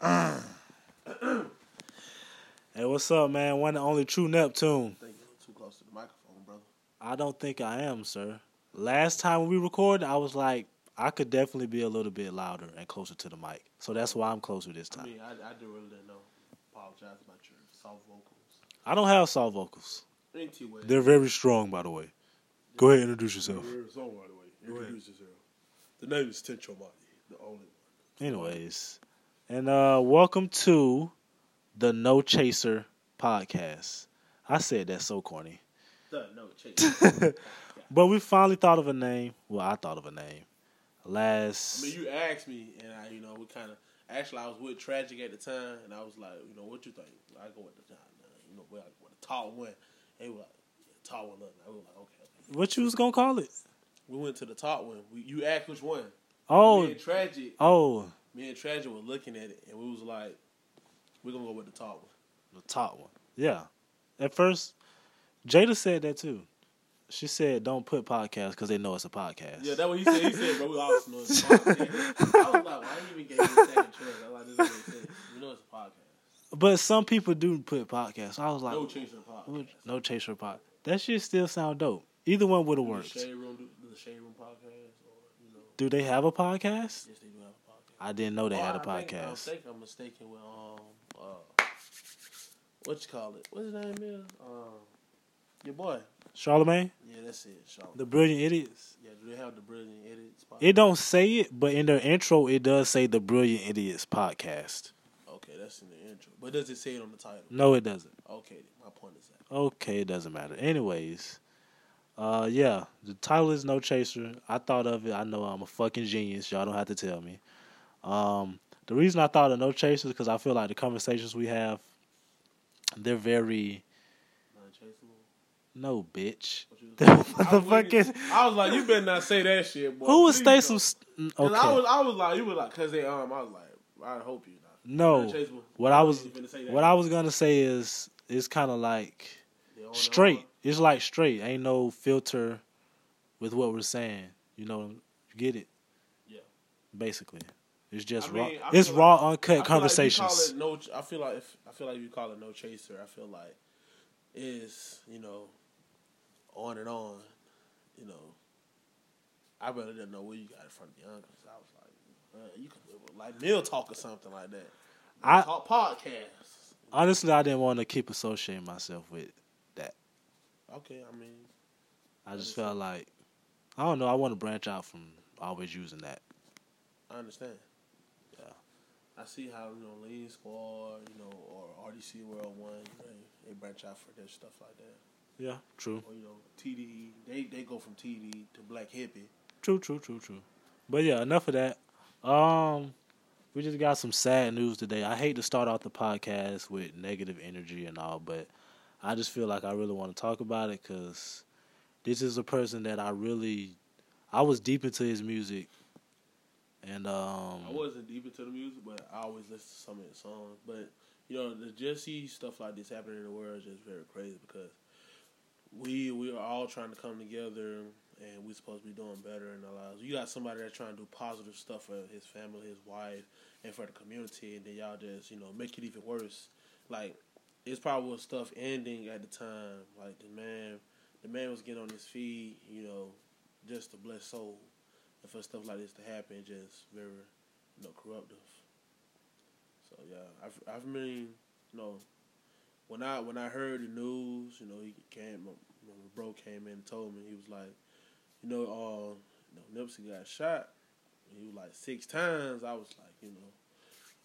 Mm. hey, what's up, man? One and only true Neptune. I think you're too close to the microphone, brother. I don't think I am, sir. Last time we recorded, I was like, I could definitely be a little bit louder and closer to the mic. So that's why I'm closer this I time. mean, I, I do really didn't know. Apologize about your soft vocals. I don't have soft vocals. Ain't you way? They're very strong, by the way. Go ahead and introduce yourself. You're song right away. Introduce yourself. The name is Tencho Mati, the only one. Anyways, and uh welcome to the No Chaser podcast. I said that so corny. The no chase. But we finally thought of a name. Well, I thought of a name. I Last mean, you asked me, and I, you know, we kind of. Actually, I was with Tragic at the time, and I was like, you know, what you think? I go with the, you know, with the tall one. They were like, yeah, tall one. Up. I was like, okay, what you was gonna call it? We went to the top one. We, you asked which one. Oh, Tragic. oh, Me and Tragic were looking at it, and we was like, we're gonna go with the top one. the top one. Yeah. At first, Jada said that too. She said, "Don't put podcast because they know it's a podcast." Yeah, that's what he said. He said, bro, we all know it's a podcast. I was like, why you even gave me a second choice? I was like, this is what he said. We know it's a podcast. but some people do put podcast. So I was like, No chaser podcast. no chaser pod. That shit still sound dope. Either one would have Do the worked. Shade Room, do the Shade Room podcast, or you know, Do they have a podcast? yes, they do have a podcast. I didn't know they Oh, had a I think, I podcast. think I'm mistaken with um, uh, what you call it? What's his name is? Um, your boy. Charlemagne, Yeah, that's it. Shaw. the Brilliant Idiots. yeah, do they have the Brilliant Idiots podcast? It don't say it, but in their intro, it does say the Brilliant Idiots podcast. Okay, that's in the intro. But does it say it on the title? No, it doesn't. Okay, my point is that. Okay, it doesn't matter. Anyways, uh, yeah, the title is No Chaser. I thought of it. I know I'm a fucking genius. Y'all don't have to tell me. Um, the reason I thought of No Chaser is because I feel like the conversations we have, they're very no bitch. What you- what I the was fuck is? I was like, you better not say that shit, boy. Who would stay some? 'Cause I was, I was like, you were like, cause they um, I was like, I hope you not. no. What I was, You finna say that. what I was gonna say is, it's kind of like They on and straight. It's like straight. Ain't no filter with what we're saying. You know, you get it. Yeah. Basically, it's just I mean, raw. I It's raw, uncut like you conversations. it no, I feel like if I feel like you call it no chaser, I feel like is you know on and on. You know, I really didn't know where you got it from, young. 'cause I was like, uh, you could like meal talk or something like that. I- talk podcast. Honestly, I didn't want to keep associating myself with that. Okay, I mean, I just felt like I don't know. I want to branch out from always using that. I understand. I see how you know Lean Squad, you know, or RDC World One, they, they branch out for their stuff like that. Yeah, true, Or you know, TDE, they they go from TDE to Black Hippy. true, true, true, true. But yeah, enough of that. Um, we just got some sad news today. I hate to start off the podcast with negative energy and all, but I just feel like I really want to talk about it because this is a person that I really, I was deep into his music, and um, I wasn't deep into the music, but I always listen to some of his songs. But you know, to just see stuff like this happening in the world is just very crazy because we we are all trying to come together and we're supposed to be doing better in our lives. You got somebody that's trying to do positive stuff for his family, his wife, and for the community, and then y'all just you know make it even worse. Like it's probably stuff ending at the time. Like the man, the man was getting on his feet, you know, just to bless soul, for stuff like this to happen, just very you know, corruptive. So yeah, I've I've mean, you know, when I when I heard the news, you know, he came, my, my bro came in and told me he was like, you know, uh, you know, Nipsey got shot. He was like six times. I was like, you know,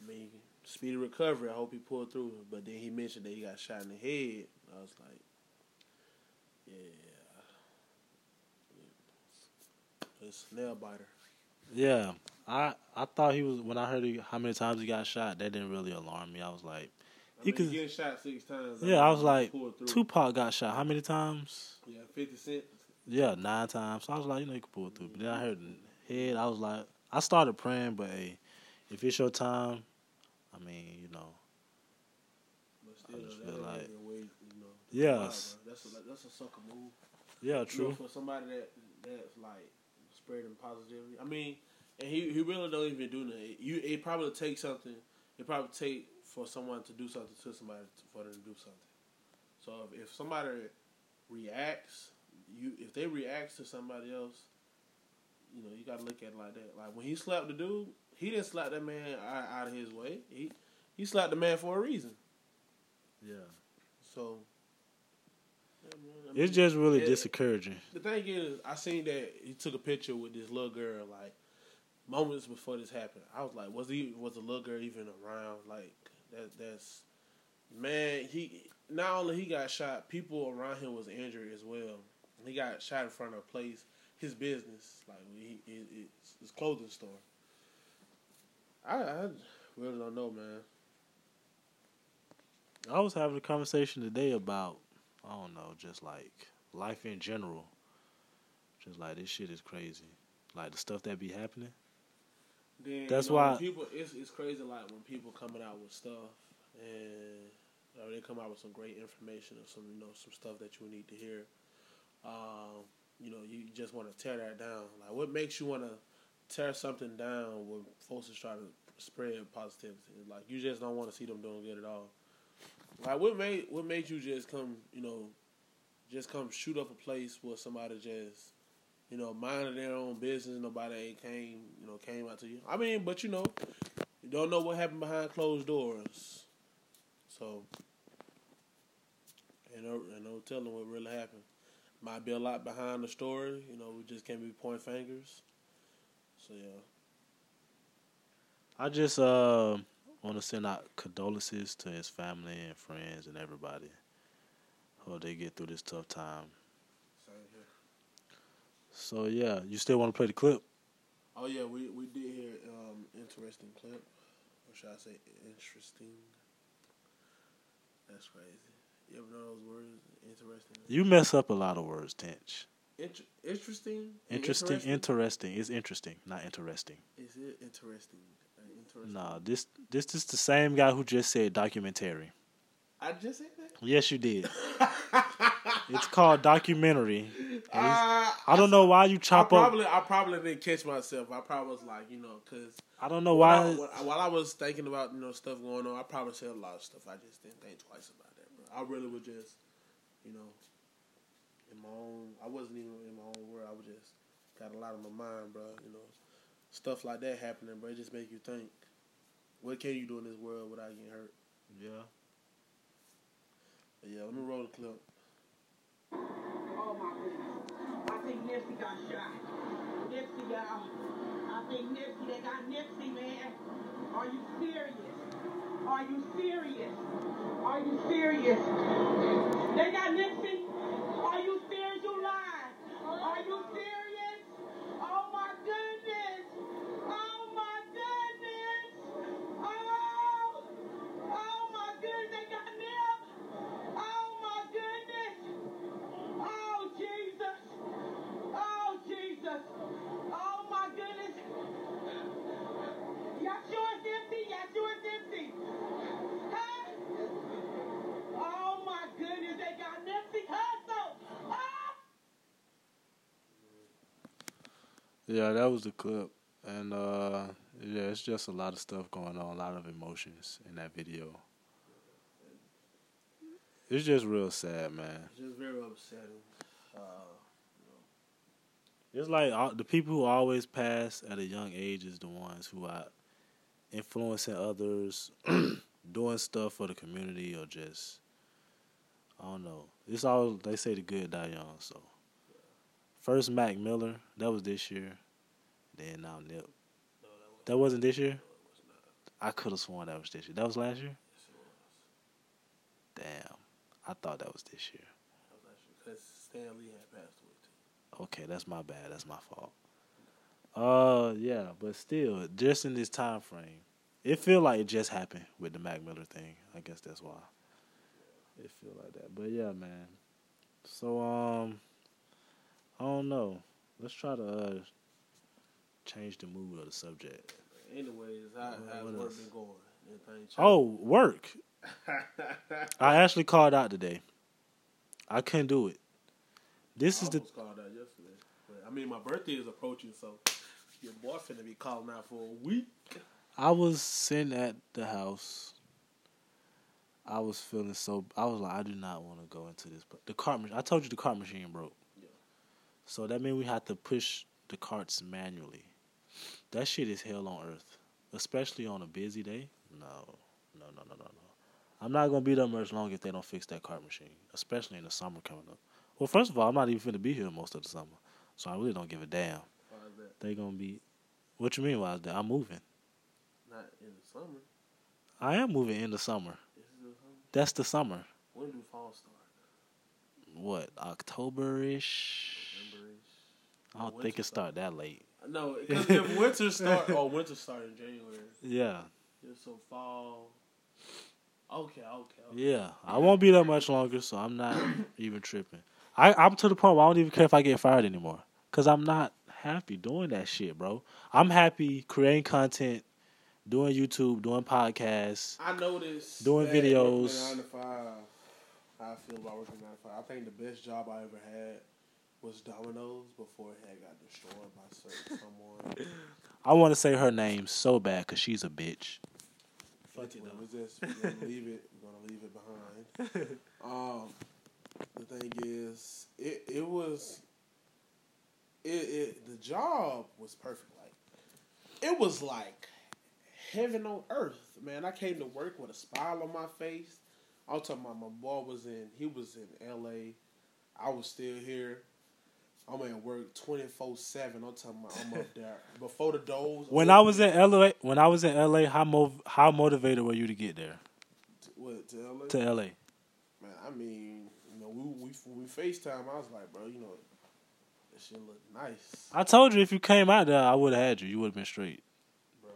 I mean, speedy recovery. I hope he pulled through. But then he mentioned that he got shot in the head. I was like, yeah, it's nail biter. yeah, I I thought he was when I heard he, how many times he got shot. That didn't really alarm me. I was like, I He mean, could- getting shot six times. yeah, I was like. Tupac got shot how many times? Yeah, Fifty Cent. Yeah, nine times. So I was like, you know, you can pull through. But then I heard the head. I was like, I started praying, but hey, if it's your time, I mean, you know, But still, just feel like- way, you know. Yes. That's a that's a sucker move. yeah, You know, true. for somebody that that's like spreading positivity. I mean, and he he really don't even do nothing. You it probably takes something it probably take for someone to do something to somebody for them to do something. So if, if somebody reacts, you if they react to somebody else, you know you got to look at it like that. Like when he slapped the dude, he didn't slap that man out, out of his way. He he slapped the man for a reason. Yeah. So it's just really it, discouraging. The thing is, I seen that he took a picture with this little girl like moments before this happened. I was like, was he was the little girl even around? Like that that's man. He not only he got shot, people around him was injured as well. He got shot in front of a place, his business, like he, it's his clothing store. I, I really don't know, man. I was having a conversation today about I don't know, just like life in general. Just like this shit is crazy. Like the stuff that be happening. Then, That's you know, why people. It's it's crazy. Like when people coming out with stuff and know, they come out with some great information or some you know some stuff that you need to hear. Um, you know, you just want to tear that down. Like, what makes you want to tear something down when folks is trying to spread positivity? Like, you just don't want to see them doing good at all. Like, what made what made you just come? You know, just come shoot up a place where somebody just you know, minding their own business. Nobody came, you know, came out to you. I mean, but you know, you don't know what happened behind closed doors. So, and no, and no telling what really happened. Might be a lot behind the story. You know, we just can't be pointing fingers. So yeah. I just uh, want to send out condolences to his family and friends and everybody. Hope they get through this tough time. So yeah, you still want to play the clip? Oh yeah, we we did hear um interesting clip, or should I say interesting? That's crazy. You ever know those words? Interesting. You mess up a lot of words, Tench. Inter- interesting. Interesting. Interesting. Interesting. It's interesting, not interesting. Is it interesting? Interesting. Nah, this this is the same guy who just said documentary. I just said that. Yes, you did. it's called documentary. Uh, I don't know why you chop I probably, up. I probably didn't catch myself. I probably was like, you know, because I don't know why. While I, while I, was thinking about you know stuff going on, I probably said a lot of stuff. I just didn't think twice about that, bro. I really was just, you know, in my own. I wasn't even in my own world. I was just got a lot on my mind, bro. You know, stuff like that happening, bro. It just make you think. What can you do in this world without getting hurt? Yeah. But yeah, let me roll the clip. Oh my goodness. I think Nipsey got shot. Nipsey, y'all. I think Nipsey, they got Nipsey, man. Are you serious? Are you serious? Are you serious? Yeah, that was the clip. And uh yeah, it's just a lot of stuff going on, a lot of emotions in that video. It's just real sad, man. It's just very upsetting. Uh, It's like uh, the people who always pass at a young age is the ones who are influencing others, doing stuff for the community, or just I don't know. It's all they say the good die young. So first Mac Miller, that was this year. Then now Nip. No, that, that wasn't this year. Was I could have sworn that was this year. That was last year. Yes, Damn. I thought that was this year. Okay, that's my bad. That's my fault. Uh, yeah, but still, just in this time frame, it feel like it just happened with the Mac Miller thing. I guess that's why it feel like that. But yeah, man. So um, I don't know. Let's try to uh, change the mood of the subject. Anyways, how, how's work been going? Oh, work. I actually called out today. I couldn't do it. This I is the called out yesterday. But, I mean, my birthday is approaching, so your boy finna be calling out for a week. I was sitting at the house. I was feeling so. I was like, I do not want to go into this. But the cart, machine. I told you the cart machine broke. So that means we had to push the carts manually. That shit is hell on earth, especially on a busy day. No, no, no, no, no, no. I'm not gonna be there much longer if they don't fix that cart machine, especially in the summer coming up. Well, first of all, I'm not even finna be here most of the summer, so I really don't give a damn. Why is that? They gonna be. What you mean? Why is that? I'm moving. Not in the summer. I am moving in the summer. This is the summer. That's the summer. When do fall start? What October ish? I don't think it start. that late. No, because if winter start, oh, winter start in January. Yeah, Yeah, so fall. Okay, okay. okay. yeah. I won't be there much longer, so I'm not even tripping. I I'm to the point where I don't even care if I get fired anymore, cause I'm not happy doing that shit, bro. I'm happy creating content, doing YouTube, doing podcasts. I noticed Doing that videos. Nine to five. How I feel about working nine to five. I think the best job I ever had was Domino's before it had got destroyed by certain someone. I want to say her name so bad, cause she's a bitch. Fuck it Well, though. We're just we're gonna leave it. We're gonna leave it behind. Um, the thing is, it it was it, it the job was perfect. Like it was like heaven on earth, man. I came to work with a smile on my face. I was talking about my boy was in he was in L.A. I was still here. I'm at work twenty four seven. I'm talking about I'm up there before the doors. When I was in LA, when I was in LA, how mov- how motivated were you to get there what, to LA, to LA? man, I mean, you know, we we we Facetime, I was like, bro, you know, that shit look nice, I told you if you came out there, I would have had you. You would have been straight. bro.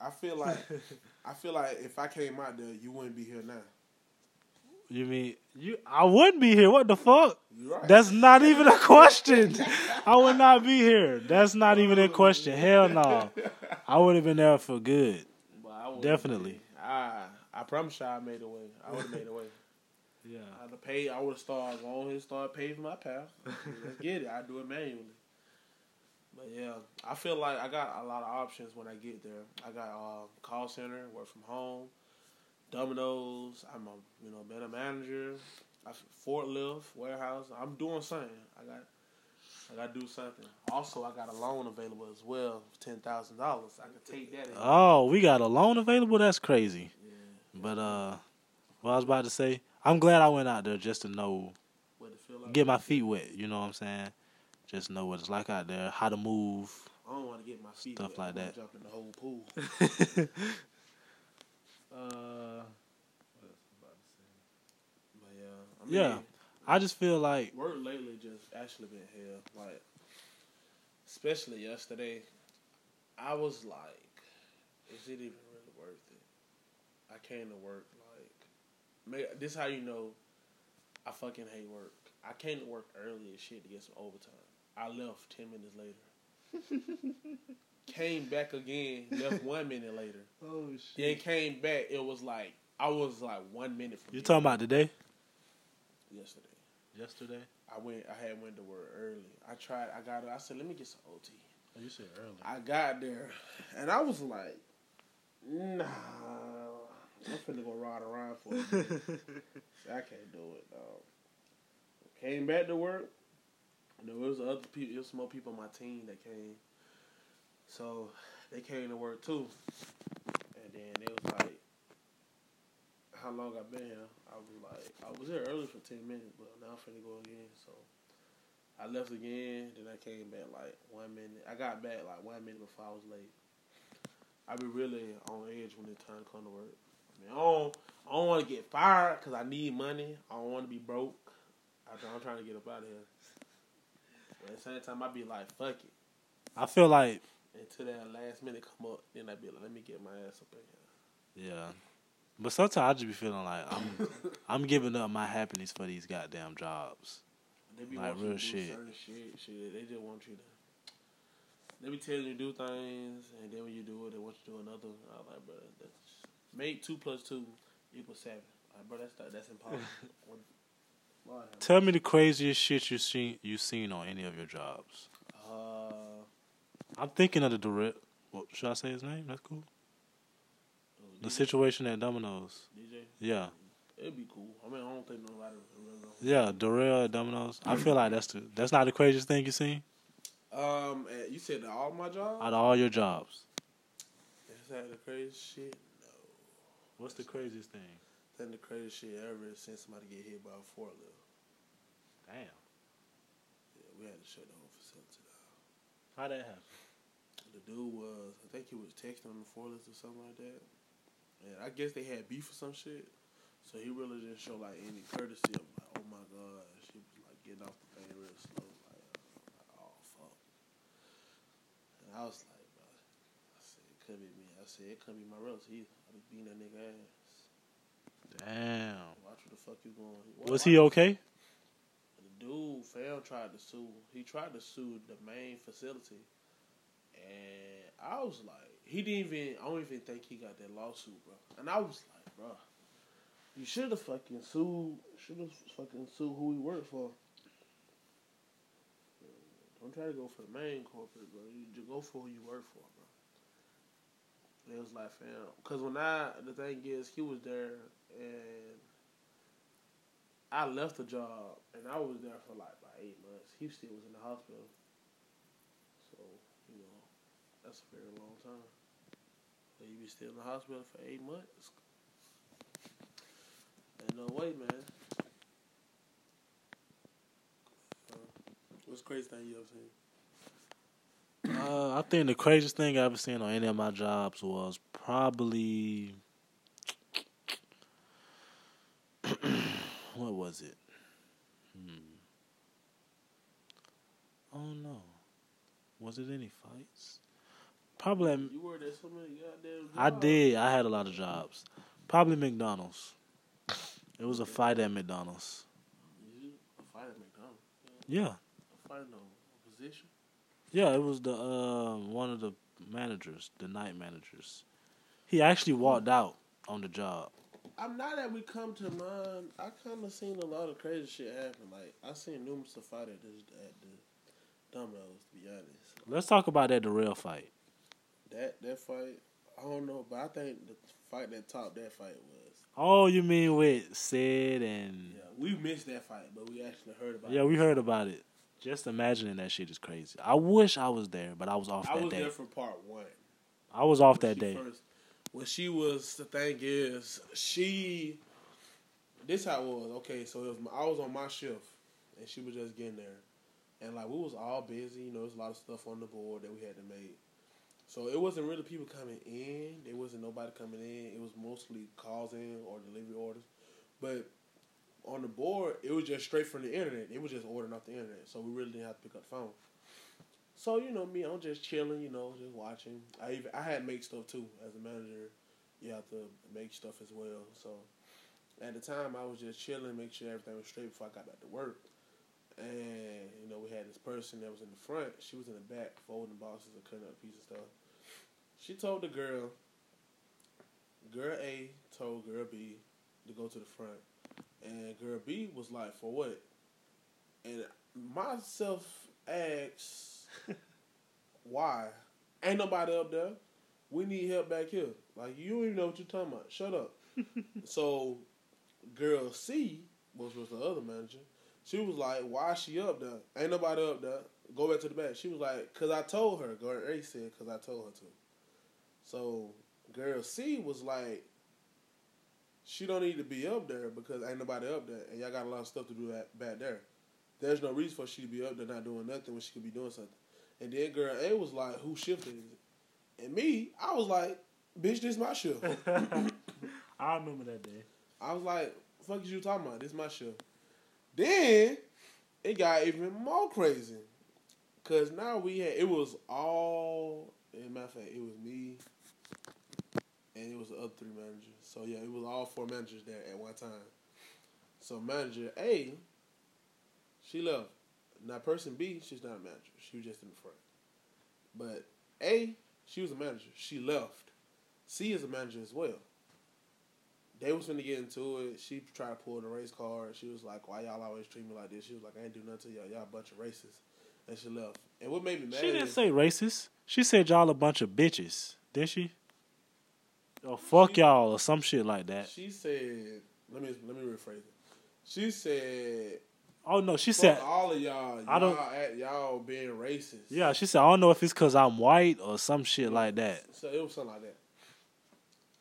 I feel like I feel like if I came out there, you wouldn't be here now. You mean you? I wouldn't be here. What the fuck? Right? That's not even a question. I would not be here. That's not even a question. Hell no. I would have been there for good. But I Definitely. be. I I promise you, I made a way. I would have made a way. Yeah. I'd have paid. I would have started going ahead and start paving my path. Let's get it. I do it manually. But yeah, I feel like I got a lot of options when I get there. I got uh, call center, work from home, Domino's. I'm a you know better manager. I forklift warehouse. I'm doing something. I got. I gotta do something. Also, I got a loan available as well, ten thousand dollars. I can take that. Oh, we got a loan available. That's crazy. yeah, But uh, what I was about to say, I'm glad I went out there just to know, what it feel like. get my feet wet. You know what I'm saying? Just know what it's like out there, how to move. I don't want to get my feet Stuff wet. like that. Jump in the whole pool. uh, But yeah, I mean, Yeah. I just feel like Work lately just actually been hell. Like, especially yesterday, I was like, "Is it even really worth it?" I came to work like, ma- this how you know I fucking hate work. I came to work early as shit to get some overtime. I left ten minutes later. came back again, left one minute later. oh shit! Then came back. It was like I was like one minute from You talking about today? yesterday. Yesterday? I went. I had went to work early. I tried. I got. I said, let me get some OT. Oh, you said early. I got there, and I was like, nah. I'm finna go ride around for a minute. I can't do it, dog. Came back to work. And there was other people. There was some more people on my team that came. So they came to work too. And then it was like, how long I've been here? I was like, I was here early for ten minutes, but now I'm finna go again. So I left again. Then I came back like one minute. I got back like one minute before I was late. I be really on edge when it's time to come to work. I mean, I don't, I don't want to get fired because I need money. I don't want to be broke. I, I'm trying to get up out of here. But at the same time, I be like, fuck it. I feel like Until that last minute come up, then I be like, let me get my ass up in here. yeah. But sometimes I just be feeling like I'm I'm giving up my happiness for these goddamn jobs. They be Like real shit. certain shit, shit. They just want you to. They be telling you to do things, and then when you do it, they want you to do another. I was like, bro, that's make two plus two equals seven. Like, bro, that's not, that's impossible. Tell me the craziest shit you seen you seen on any of your jobs. Uh, I'm thinking of the direct Well, should I say his name? That's cool. Uh, The DJ? situation at Domino's. DJ. Yeah. It'd be cool. I mean, I don't think nobody. Yeah, Darrell at Domino's. I feel like that's the that's not the craziest thing you seen Um, you said all my jobs. out of all your jobs. Is that the craziest shit? No. What's the craziest thing? Then the craziest shit ever is seeing somebody get hit by a forklift. Damn. Yeah, we had to shut the whole facility down. How'd that happen? The dude was, I think he was texting on the forklift or something like that. And I guess they had beef or some shit. So he really didn't show like any courtesy of like, oh my god. She was like getting off the thing real slow. Like, uh, oh fuck. And I was like, bro, I said, it could be me. I said, it could be my relative. He, I be beating that nigga ass. Damn. Watch where the fuck you going. Was he okay? The dude, fam, tried to sue. He tried to sue the main facility, and I was like, he didn't even. I don't even think he got that lawsuit, bro. And I was like, bro, you should have fucking sued. Should have fucking sued who he worked for. Don't try to go for the main corporate, bro. You just go for who you work for, bro. And it was like, fam, because when I the thing is, he was there and I left the job and I was there for like about eight months. He still was in the hospital. So, you know, that's a very long time. So you be still in the hospital for eight months. Ain't no way, man. Uh, what's the craziest thing you ever seen? Uh, I think the craziest thing I ever seen on any of my jobs was probably what was it? Hmm. Oh no, was it any fights? Probably. at- You worked at so many goddamn jobs. I did. I had a lot of jobs. Probably McDonald's. It was a fight at McDonald's. You a fight at McDonald's. Yeah, A fight in a position. yeah. It was the uh, one of the managers, the night managers. He actually walked out on the job. I'm not that we come to mind. I kind of seen a lot of crazy shit happen. Like I seen numerous fight at this at the Domino's. To be honest, Let's talk about that the real fight. That that fight, I don't know, but I think the fight that topped that fight was. Oh, you mean with Sid and Yeah, we missed that fight, but we actually heard about. yeah, it. Yeah, we heard about it. Just imagining that shit is crazy. I wish I was there, but I was off I that was day. there for part one. I was off When that day. First, when she was, the thing is, she. This how it was. Okay, so it was. I was on my shift, and she was just getting there, and like we was all busy. You know, there's a lot of stuff on the board that we had to make. So it wasn't really people coming in. There wasn't nobody coming in. It was mostly calls in or delivery orders. But on the board, it was just straight from the internet. It was just ordering off the internet. So we really didn't have to pick up the phone. So you know me, I'm just chilling, you know, just watching. I even I had make stuff too as a manager. You have to make stuff as well. So at the time, I was just chilling, make sure everything was straight before I got back to work. And you know, we had this person that was in the front. She was in the back folding boxes and cutting up pieces of stuff. She told the girl, girl A told girl B to go to the front, and girl B was like, "For what?" And myself asked, "Why? Ain't nobody up there. We need help back here. Like you don't even know what you're talking about. Shut up." so, girl C was was the other manager. She was like, "Why is she up there? Ain't nobody up there. Go back to the back." She was like, "Cause I told her." Girl A said, "Cause I told her to." So, girl C was like, "She don't need to be up there because ain't nobody up there, and y'all got a lot of stuff to do back there. There's no reason for she to be up there not doing nothing when she could be doing something." And then girl A was like, "Who shifted it?" And me, I was like, "Bitch, this my shift." I remember that day. I was like, "Fuck is you talking about? This my shift." Then it got even more crazy, cause now we had it was all. In matter of fact, it was me, and it was the other three managers. So yeah, it was all four managers there at one time. So manager A, she left. Now person B, she's not a manager. She was just in the front. But A, she was a manager. She left. C is a manager as well they was finna get into it. She tried to pull the race card. She was like, "Why y'all always treat me like this?" She was like, "I ain't do nothing to y'all. Y'all a bunch of racists." and she left. And what made me mad? She didn't is- say racist. She said y'all a bunch of bitches. Didn't she? Or fuck She- y'all or some shit like that. She said, "Let me let me rephrase it." She said, Oh no, she "Fuck said all of y'all. Y'all I don't- act, y'all being racist." yeah, she said I don't know if it's cause I'm white or some shit like that. So it was something like that.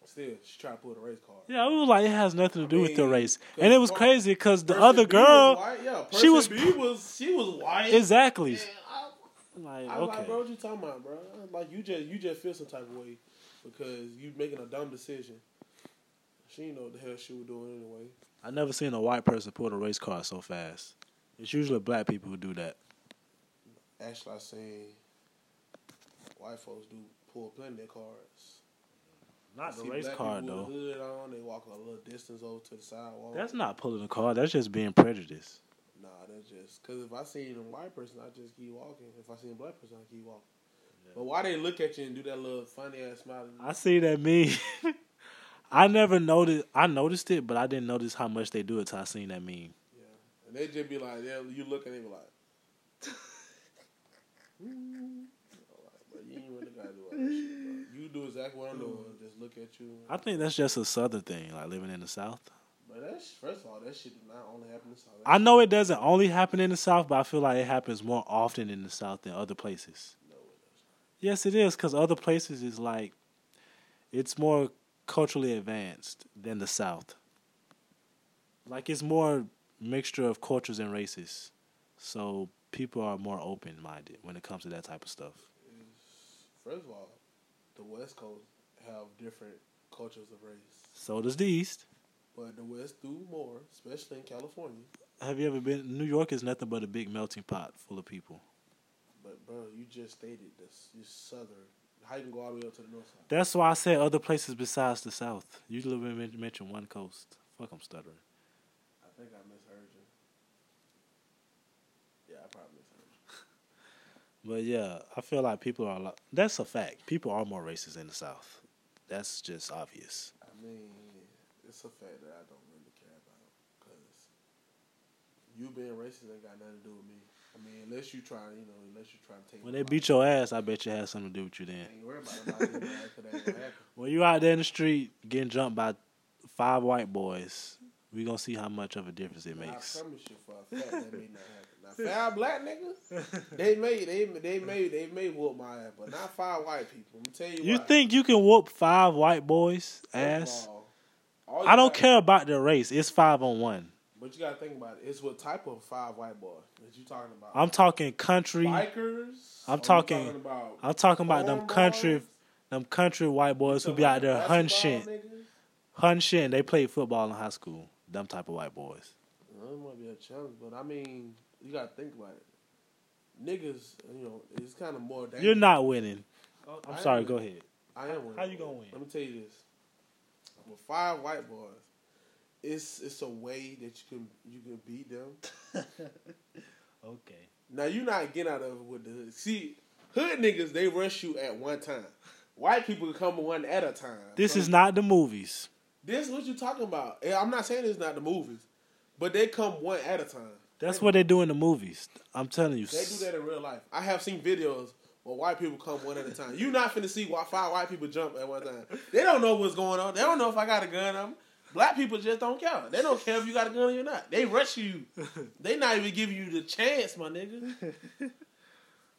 Still, she tried to pull the race card. Yeah, it was like it has nothing to I do with the race, and it was crazy because the other B was girl, white, yeah, she was- B was she was white. exactly. I, Like I was like, bro, what you talking about, bro? Like you just you just feel some type of way because you making a dumb decision. She didn't know what the hell she was doing anyway. I never seen a white person pull a race car so fast. It's usually black people who do that. Actually, I seen white folks do pull plenty of cards. Not the See race black car people though. with the hood on, they walk a little distance over to the sidewalk. That's not pulling a car. That's just being prejudiced. Nah, that's just because if I seen a white person, I just keep walking. If I seen a black person, I keep walking. But why they look at you and do that little funny ass smile? I see that meme. I never noticed. I noticed it, but I didn't notice how much they do it till I seen that meme. Yeah, and they just be like, yeah, you look and they be like, but you ain't really gotta do all that shit, bro. You do exactly what I'm doing. Mm. Just look at you. I think that's just a southern thing, like living in the south. But that's first of all, that shit does not only happen in the South. I know it doesn't only happen in the south, but I feel like it happens more often in the south than other places. No, it doesn't. Yes, it is because other places is like it's more culturally advanced than the south. Like it's more mixture of cultures and races, so people are more open minded when it comes to that type of stuff. First of all, the West Coast have different cultures of race, So does the east. but the West do more, especially in California. Have you ever been? New York is nothing but a big melting pot full of people. But bro, you just stated this. you're Southern. How you can go all the way up to the north side? That's why I said other places besides the south. You live in mention one coast. Fuck, I'm stuttering. I think I misheard you. Yeah, I probably misheard you. But yeah, I feel like people are. a That's a fact. People are more racist in the South. That's just obvious. I mean, it's a fact that I don't really care about because you being racist ain't got nothing to do with me. I mean, unless you try, you know, unless you try to take. When they beat your ass, I bet you had something to do with you then. ain't worried about it. Because that ain't gonna happen. When you out there in the street getting jumped by five white boys, we gonna see how much of a difference it Now, I makes. promise you for a fact that may not happen. Now, five black niggas, they may, they, they may, they may whoop my ass, but not five white people. I'm tell you. You why. think you can whoop five white boys ass? all, all I don't care about the race. It's five on one. But you gotta think about it. It's what type of five white boy that you talking about? I'm talking country. bikers. I'm you talking- about I'm talking about them country, boys? them country white boys who be out there about hun basketball shit, niggas? hun shit. And they played football in high school. Them type of white boys. Well, it might be a challenge, but I mean, you gotta think about it. Niggas, you know, it's kind of more dangerous. You're not winning. Oh, I I'm am sorry. Go ahead. I am winning. How you gonna win? Let me tell you this: with five white boys, it's it's a way that you can you can beat them. Okay. Now you're not getting out of it with the hood. See, hood niggas they rush you at one time. White people come one at a time. This So is not the movies. this is what you talking about. I'm not saying it's not the movies, but they come one at a time. That's what they do in the movies. I'm telling you. They do that in real life. I have seen videos where white people come one at a time. You're not finna see why five white people jump at one time. They don't know what's going on. They don't know if I got a gun on 'em. Black people just don't care. They don't care if you got a gun or not. They rush you. They not even giving you the chance, my nigga.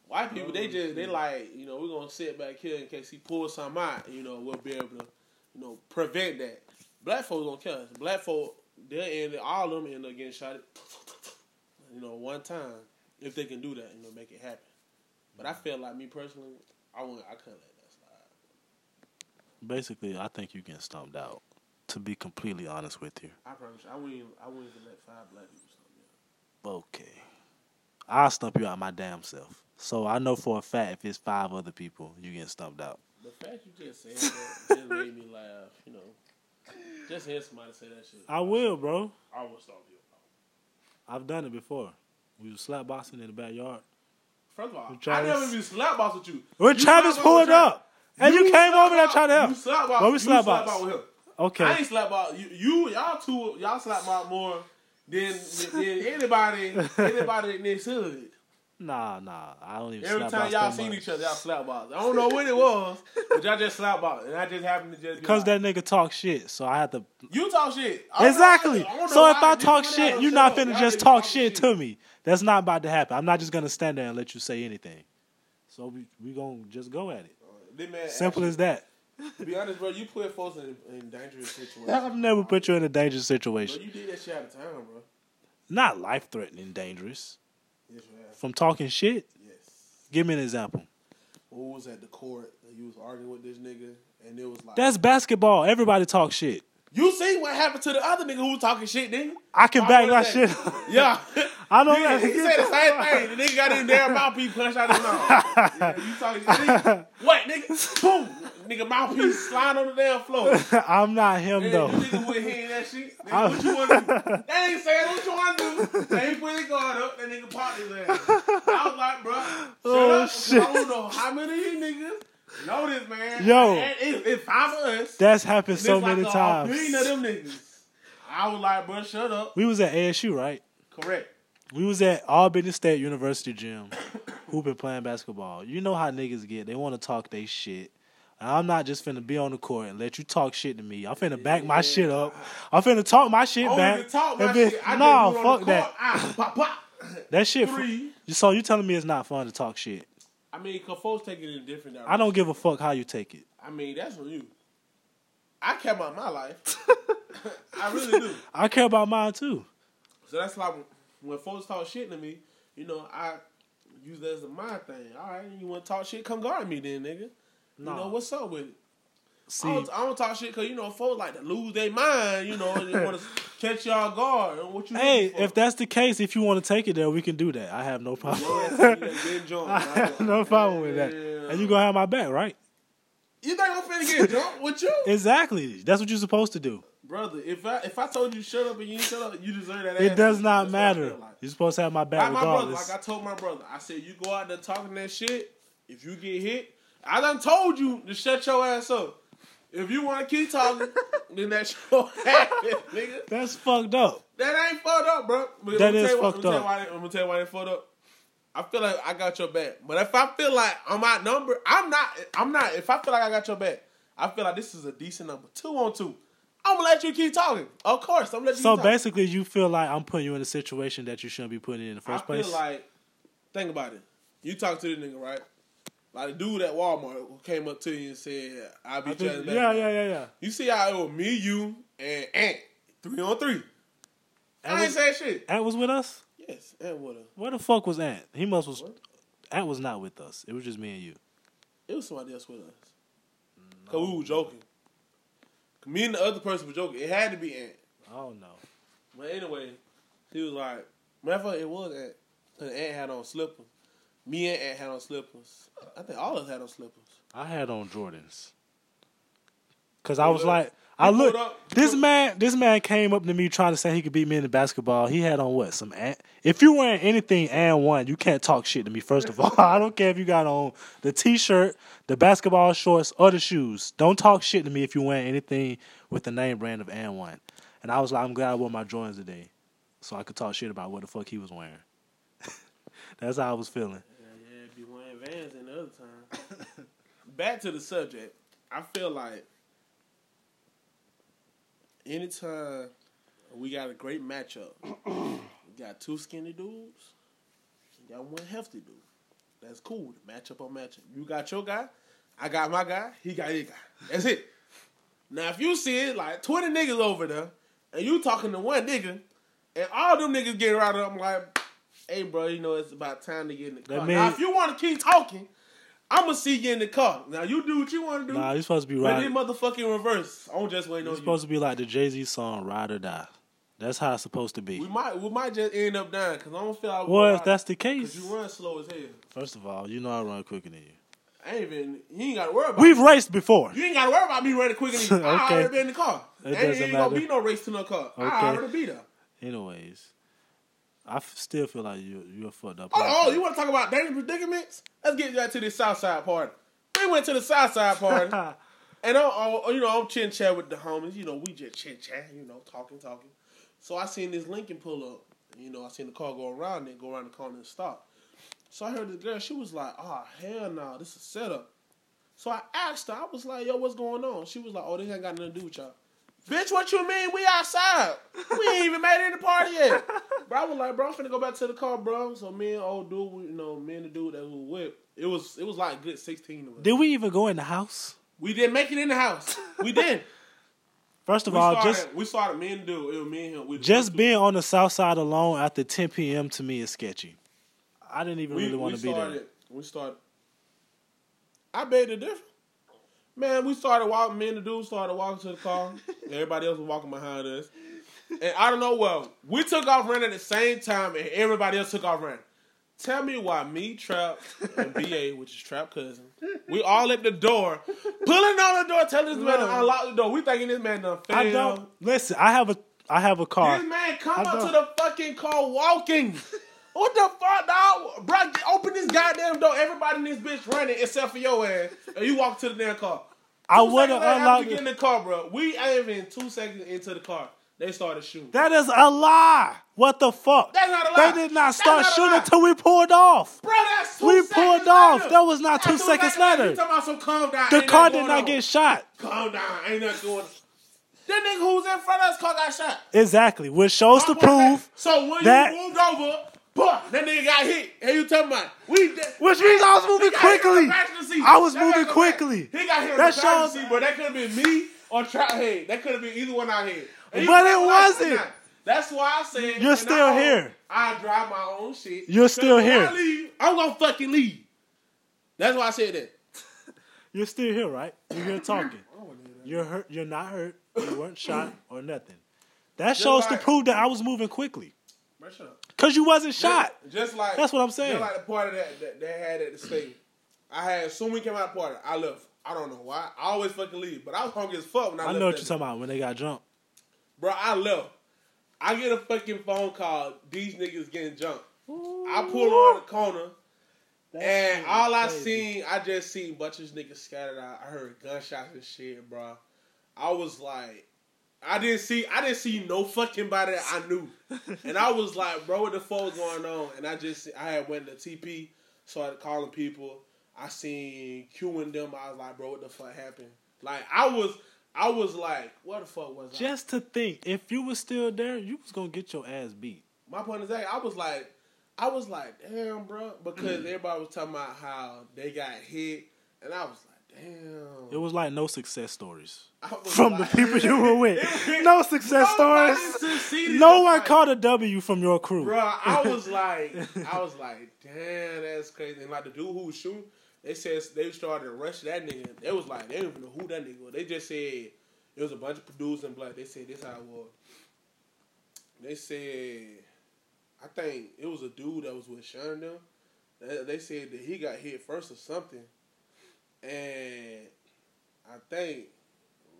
White people, they oh, just they like, you know, we're gonna sit back here in case he pulls something out. You know, we'll be able to, you know, prevent that. Black folks don't care. Black folk, they're in all of them end up getting shot. At, you know, one time if they can do that, you know, make it happen. But I feel like me personally, I wouldn't, I couldn't let that slide. Basically, I think you get stumped out. To be completely honest with you. I promise you, I wouldn't, even- I wouldn't even let five black people stump me. Okay. I'll stump you out my damn self. So I know for a fact if it's five other people, you get stumped out. The fact you just said that just made me laugh. You know, just hear somebody say that shit. I will, bro. I will stomp you. I've done it before. We was slap boxing in the backyard. First of all, When I Travis- never even slap box with you. When You Travis pulled with up, and you, came over there box- trying to help. You slap box. Well, we you slap slap box. box with him. Okay. I ain't slap out You, you y'all two, y'all slap out more than than anybody anybody in this hood. Nah, nah. I don't even. Every time y'all seen much. each other, y'all slap box. I don't know what it was, but y'all just slap box, and I just happened to just Because that nigga talk shit, so I had to. you talk shit. I Exactly. I So if why I talk shit, you're not finna just niggas talk talking shit to me. That's not about to happen. I'm not just gonna stand there and let you say anything. So we we gonna just go at it. Man Simple actually- as that. To be honest, bro, you put folks in, in dangerous situations. I've never put you in a dangerous Bro, situation. you did that shit out of town, bro. Not life threatening, dangerous. Yes. From talking shit. Yes. Give me an example. We was at the court you was arguing with this nigga, and it was like, That's basketball. Everybody talk shit. you see what happened to the other nigga who was talking shit, didn't you? I can back my that? shit. Yeah. I know He, that. he said the same thing. The nigga got in there about mouthpiece punched out his mouth. Yeah, you talking nigga, what nigga? Boom. Nigga mouthpiece slide on the damn floor. I'm not him Man, though. you niggas went hearing that shit. Nigga, what you want to do? They ain't saying what you want to do. They ain't put his guard up. That nigga popped his ass. I was like, bro, shut Oh, up. shit. I don't know how many of you niggas know this, man. Yo. And it, it's five of us. That's happened so like many times. billion of them niggas. I was like, bro, shut up. We was at ASU, right? Correct. We was at Albany State University gym, hooping playing basketball. You know how niggas get. They want to talk they shit. And I'm not just finna be on the court and let you talk shit to me. I'm finna back my shit up. I'm finna talk my shit I don't back. even talk my And shit. I nah, just do it on fuck that. court. Ah, pop, pop. That shit. fu- Three. So you telling me it's not fun to talk shit? I mean, cause folks take it in a different direction. I don't give a fuck how you take it. I mean, that's on you. I care about my life. I really do. I care about mine too. So that's like when folks talk shit to me, you know, I use that as a mind thing. All right, you want to talk shit? Come guard me then, nigga. You know what's up with it? See, I, don't, I don't talk shit because you know folks like to lose their mind. You know, and want to catch y'all guard. And what you? hey, if that's the case, if you want to take it there, we can do that. I have no problem. Yo, that's me, that getting jumped. I have no problem with that. And you gonna have my back, right? You think I'm finna get jumped with you, Exactly. That's what you're supposed to do. brother? If I if I told you shut up and you ain't shut up, you deserve that. It does not That's matter. like. You're supposed to have my back Like my brother, like I told my brother, I said you go out there talking that shit. If you get hit, I done told you to shut your ass up. If you want to keep talking, then that's your ass, nigga. That's fucked up. That ain't fucked up, bro. But That I'm gonna tell you what- fucked I'm gonna tell you up. why I'm gonna tell you why they fucked up. I feel like I got your back, but if I feel like I'm outnumbered, I'm not. I'm not. If I feel like I got your back, I feel like this is a decent number, two on two. I'm gonna let you keep talking. Of course, I'm gonna let you. So keep talking. basically, you feel like I'm putting you in a situation that you shouldn't be putting in in the I first place. I feel like, think about it. You talk to this nigga, right? Like the dude at Walmart who came up to you and said, "I'll be judging yeah, yeah, yeah, yeah. You see how it was me, you, and Ant three on three. Ant I ain't was, saying shit. Ant was with us. Yes, Ant would have. Where the fuck was Ant? He must was. What? Ant was not with us. It was just me and you. It was somebody else with us. Cause we were joking. Me and the other person were joking. It had to be Ant. Oh no. But anyway, he was like, matter of fact, it was Ant. Cause Ant had on slippers. Me and Ant had on slippers. I think all of us had on slippers. I had on Jordans. Cause I was like, I look. This man, this man came up to me trying to say he could beat me in the basketball. He had on what? Some ant. If you wearing anything AND1, you can't talk shit to me. First of all, I don't care if you got on the t-shirt, the basketball shorts, or the shoes. Don't talk shit to me if you wearing anything with the name brand of AND1. And I was like, I'm glad I wore my Jordans today, so I could talk shit about what the fuck he was wearing. That's how I was feeling. Yeah, yeah, be wearing Vans in the other time. Back to the subject. I feel like anytime we got a great matchup, we got two skinny dudes, we got one hefty dude. That's cool. Matchup on matchup. You got your guy, I got my guy, he got his guy. That's it. Now if you see it like twenty niggas over there, and you talking to one nigga, and all them niggas getting right up, I'm like, hey bro, you know it's about time to get in the car. mean- now if you want to keep talking, I'm gonna see you in the car. Now you do what you want to do. Nah, you supposed to be but right. motherfucking reverse. I'm just waiting on It's you. supposed to be like the Jay Z song "Ride or Die." That's how it's supposed to be. We might we might just end up dying because I don't feel like Well, if that's the because case, you run slow as hell. first of all, you know I run quicker than you. I ain't even you ain't gotta worry about We've raced before. You ain't gotta worry about me running quicker than you. I Okay. already been in the car. It ain't, doesn't ain't matter. gonna be no race to no car. Okay. I already be there. Anyways, I f- still feel like you you're a fucked up. Oh, oh, you want to talk about dangerous predicaments? Let's get that to this South Side party. We went to the South Side party, and I'm, I'm- you know I'm chin chat with the homies. You know we just chin chat, you know talking, talking. So I seen this Lincoln pull up. You know I seen the car go around and go around the corner and stop. So I heard this girl. She was like, "Oh hell no, this is a setup." So I asked her. I was like, "Yo, what's going on?" She was like, "Oh, this ain't got nothing to do with y'all." Bitch, what you mean? We outside. We ain't even made it in the party yet. Bro, I was like, bro, I'm finna go back to the car, bro. So me and old dude, we- you know, me and the dude that was with, it was it was like good 16 of us. Did we even go in the house? We didn't make it in the house. We did. First of we all, started, just we started me and the dude. It was me and him. We just being on the south side alone after 10 p.m. to me is sketchy. I didn't even we, really want to be there. We started. I made it different. Man, we started walking. Me and the dude started walking to the car. everybody else was walking behind us. And I don't know well, we took off running at the same time, and everybody else took off running. Tell me why me, Trap, and BA, which is Trap cousin, we all at the door, pulling on the door, telling this man to unlock the door. We thinking this man done failed. I don't listen. I have a I have a car. This man come I up don't- to the fucking car walking. What the fuck, dog? Bro, open this goddamn door. Everybody in this bitch running except for your ass. And you walk to the damn car. I Two would have later, unlocked get in the car, bro. We ain't even two seconds into the car. They started shooting. That is a lie. What the fuck? That's not a lie. They did not start not shooting until we pulled off. Bro, that's two We pulled off. later. That was not That's two seconds later. You talking about some calm down. The ain't car did not on. get shot. Calm down. Ain't nothing going on. That nigga who was in front of us car got shot. Exactly, which shows to My boy prove So when that- you moved over, bah, that nigga got hit. And you talking about we. Which means I was moving He got hit on quickly. the passenger seat. I was That moving quickly. He got hit on That the shows- seat, but that could have been me or Trout Head. That could have been either one out here. But it wasn't. That's why I said You're still I, here. I drive my own shit. You're still here. I leave, I'm gonna fucking leave. That's why I said that. You're still here, right? You're here talking. You're hurt. You're not hurt. You weren't shot or nothing. That shows to prove that I was moving quickly. Shut up. Cause you wasn't shot. Just, just like That's what I'm saying. Just like the party that, that they had at the stadium. I had as soon we came out of party, I left. I don't know why. I always fucking leave, but I was hungry as fuck when I, I know what you're talking about when they got jumped. Bro, I left. I get a fucking phone call. These niggas getting jumped. I pull around the corner, and all I seen, I just seen bunch of niggas scattered out. I heard gunshots and shit, bro. I was like, I didn't see, I didn't see no fucking body that I knew, and I was like, bro, what the fuck was going on? And I just, I had went to TP, started calling people. I seen Q and them. I was like, bro, what the fuck happened? Like, I was, I was like, what the fuck was I? Just to think, if you was still there, you was gonna get your ass beat. My point is that I was like, I was like, damn, bro, Mm. because everybody was talking about how they got hit, and I was like, damn. It was like no success stories from the people you were with. No success stories. No in one fight. caught a W from your crew. Bro, I was like, I was like, damn, that's crazy. And like the dude who was shooting, they said they started to rush that nigga. They was like, they didn't even know who that nigga was. They just said it was a bunch of producers and black. They said this how it was. They said, I think it was a dude that was with Shonda. They said that he got hit first or something, and I think.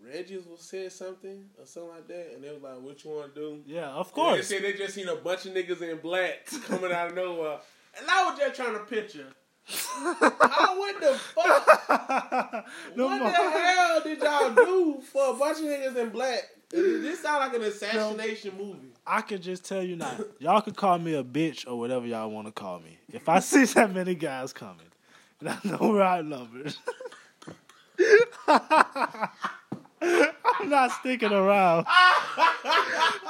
Reggie's was said something or something like that, and they was like, "What you want to do?" Yeah, of course. They said they just seen a bunch of niggas in black coming out of nowhere. And I was just trying to picture. How what the fuck? No what more. the hell did y'all do for a bunch of niggas in black? This sound like an assassination movie. I could just tell you now. Y'all could call me a bitch or whatever y'all want to call me. If I see that many guys coming, and I know I numbers. I'm not sticking around.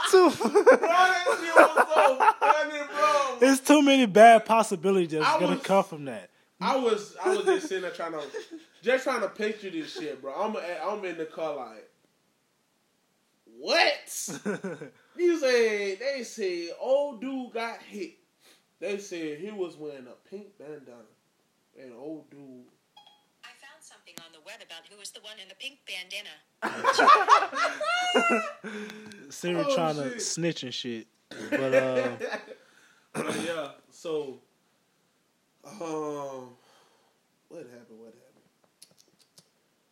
too, Bro, that shit was so funny, bro. it's too many bad possibilities that's I gonna was- come from that. I was I was just sitting there trying to just trying to picture this shit, bro. I'm I'm in the car like, what? You say they say old dude got hit. They said he was wearing a pink bandana. And old dude. I found something on the web about who was the one in the pink bandana. Siri Oh, trying to snitch and shit. But uh, yeah, so um what happened? What happened?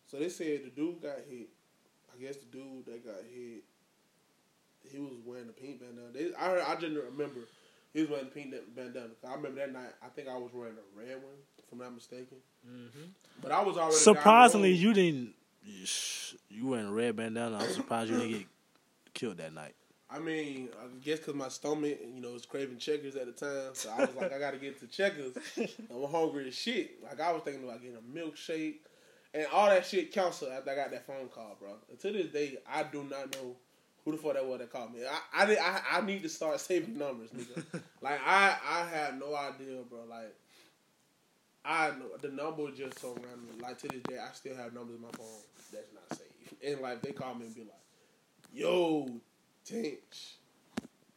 So they said the dude got hit. I guess the dude that got hit, he was wearing a pink bandana. They, I heard, I just remember he was wearing a pink bandana. I remember that night. I think I was wearing a red one, if I'm not mistaken. Mm-hmm. But I was already surprisingly, you didn't. You wearing a red bandana. I'm surprised you didn't get killed that night. I mean, I guess because my stomach, you know, was craving checkers at the time, so I was like, I got to get to checkers. I'm hungry as shit. Like I was thinking about getting a milkshake, and all that shit canceled after I got that phone call, bro. And to this day, I do not know who the fuck that was that called me. I I, I, I need to start saving numbers, nigga. like I I had no idea, bro. Like I know the number was just so random. Like to this day, I still have numbers in my phone that's not saved. And like they call me and be like, "Yo, Tinch,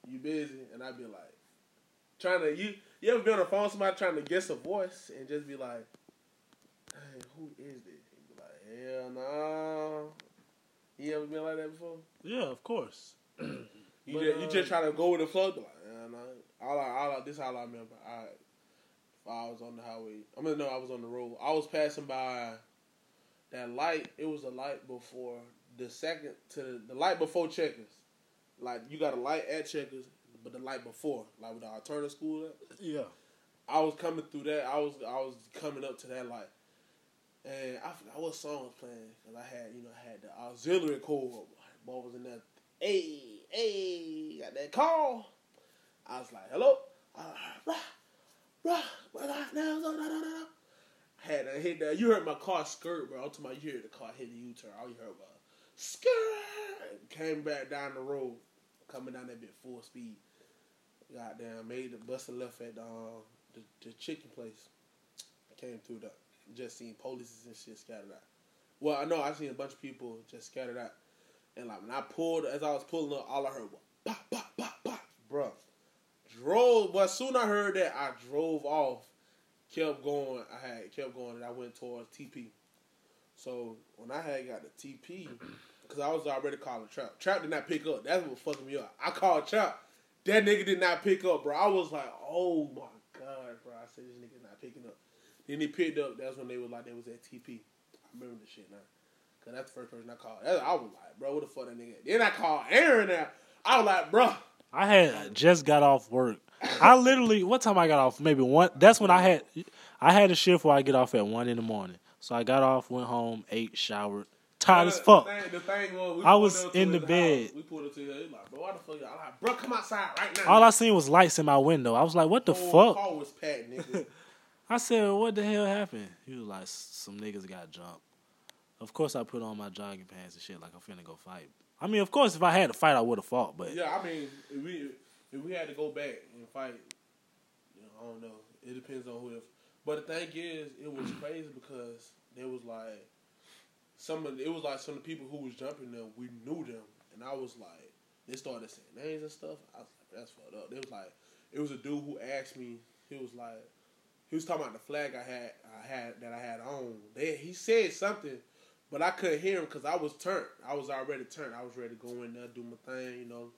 you busy?" And I'd be like, trying to you you ever been on the phone with somebody trying to guess a voice and just be like, "Hey, who is this?" And be like, "Hell no." You ever been like that before? Yeah, of course. You, But, just, you uh, just try to go with the flow. Like. All I, all I, this all I remember. I, I was on the highway. I mean, no, I was on the road. I was passing by that light. It was a light before the second to the light before Checkers. Like you got a light at Checkers, but the light before, like with the alternative school. At. Yeah. I was coming through that. I was I was coming up to that light, and I forgot what song was playing because I had you know I had the auxiliary cord. Boy was in that. Hey, hey, got that call. I was like, hello, uh, rah. Had to hit that. You heard my car skirt, bro. I'm talking you the car hit the U-turn. All you heard was skirt. Came back down the road, coming down that bit full speed. Goddamn, made the bust a left at um, the, the chicken place. Came through the just seen police and shit scattered out. Well, I know I seen a bunch of people just scattered out, and like when I pulled, as I was pulling up, all I heard was pop, pop, pop, pop, bruh. Drove. Well, soon I heard that, I drove off. Kept going. I had kept going, and I went towards TP. So when I had got the TP, because I was already calling Trap. Trap did not pick up. That's what fucking me up. I called Trap. That nigga did not pick up, bro. I was like, oh my god, bro. I said this nigga not picking up. Then he picked up. That's when they were like they was at TP. I remember the shit now. Cause that's the first person I called. That- I was like, bro, what the fuck that nigga? Then I called Aaron now. I was like, bro, I had just got off work. I literally what time I got off? Maybe one. That's when I had I had a shift where I get off at one in the morning. So I got off, went home, ate, showered, tired as The fuck. thing, the thing was, I was in the bed. house. We pulled up to his. Like, bro, why the fuck? I'm like, bro, come outside right now. All I seen was lights in my window. I was like, "What the Whole fuck?" car was packed, nigga. I said, "What the hell happened?" He was like, "Some niggas got jumped." Of course, I put on my jogging pants and shit like I'm finna go fight. I mean, of course, if I had to fight, I would have fought. But yeah, I mean, if we if we had to go back and fight, you know, I don't know. It depends on who. If, but the thing is, it was crazy because there was like some of it was like some of the people who was jumping them. We knew them, and I was like, they started saying names and stuff. I was like, that's fucked up. It was like, it was a dude who asked me. He was like, he was talking about the flag I had, I had that I had on. They, he said something, but I couldn't hear him because I was turned. I was already turned. I was ready to go in there, do my thing, you know,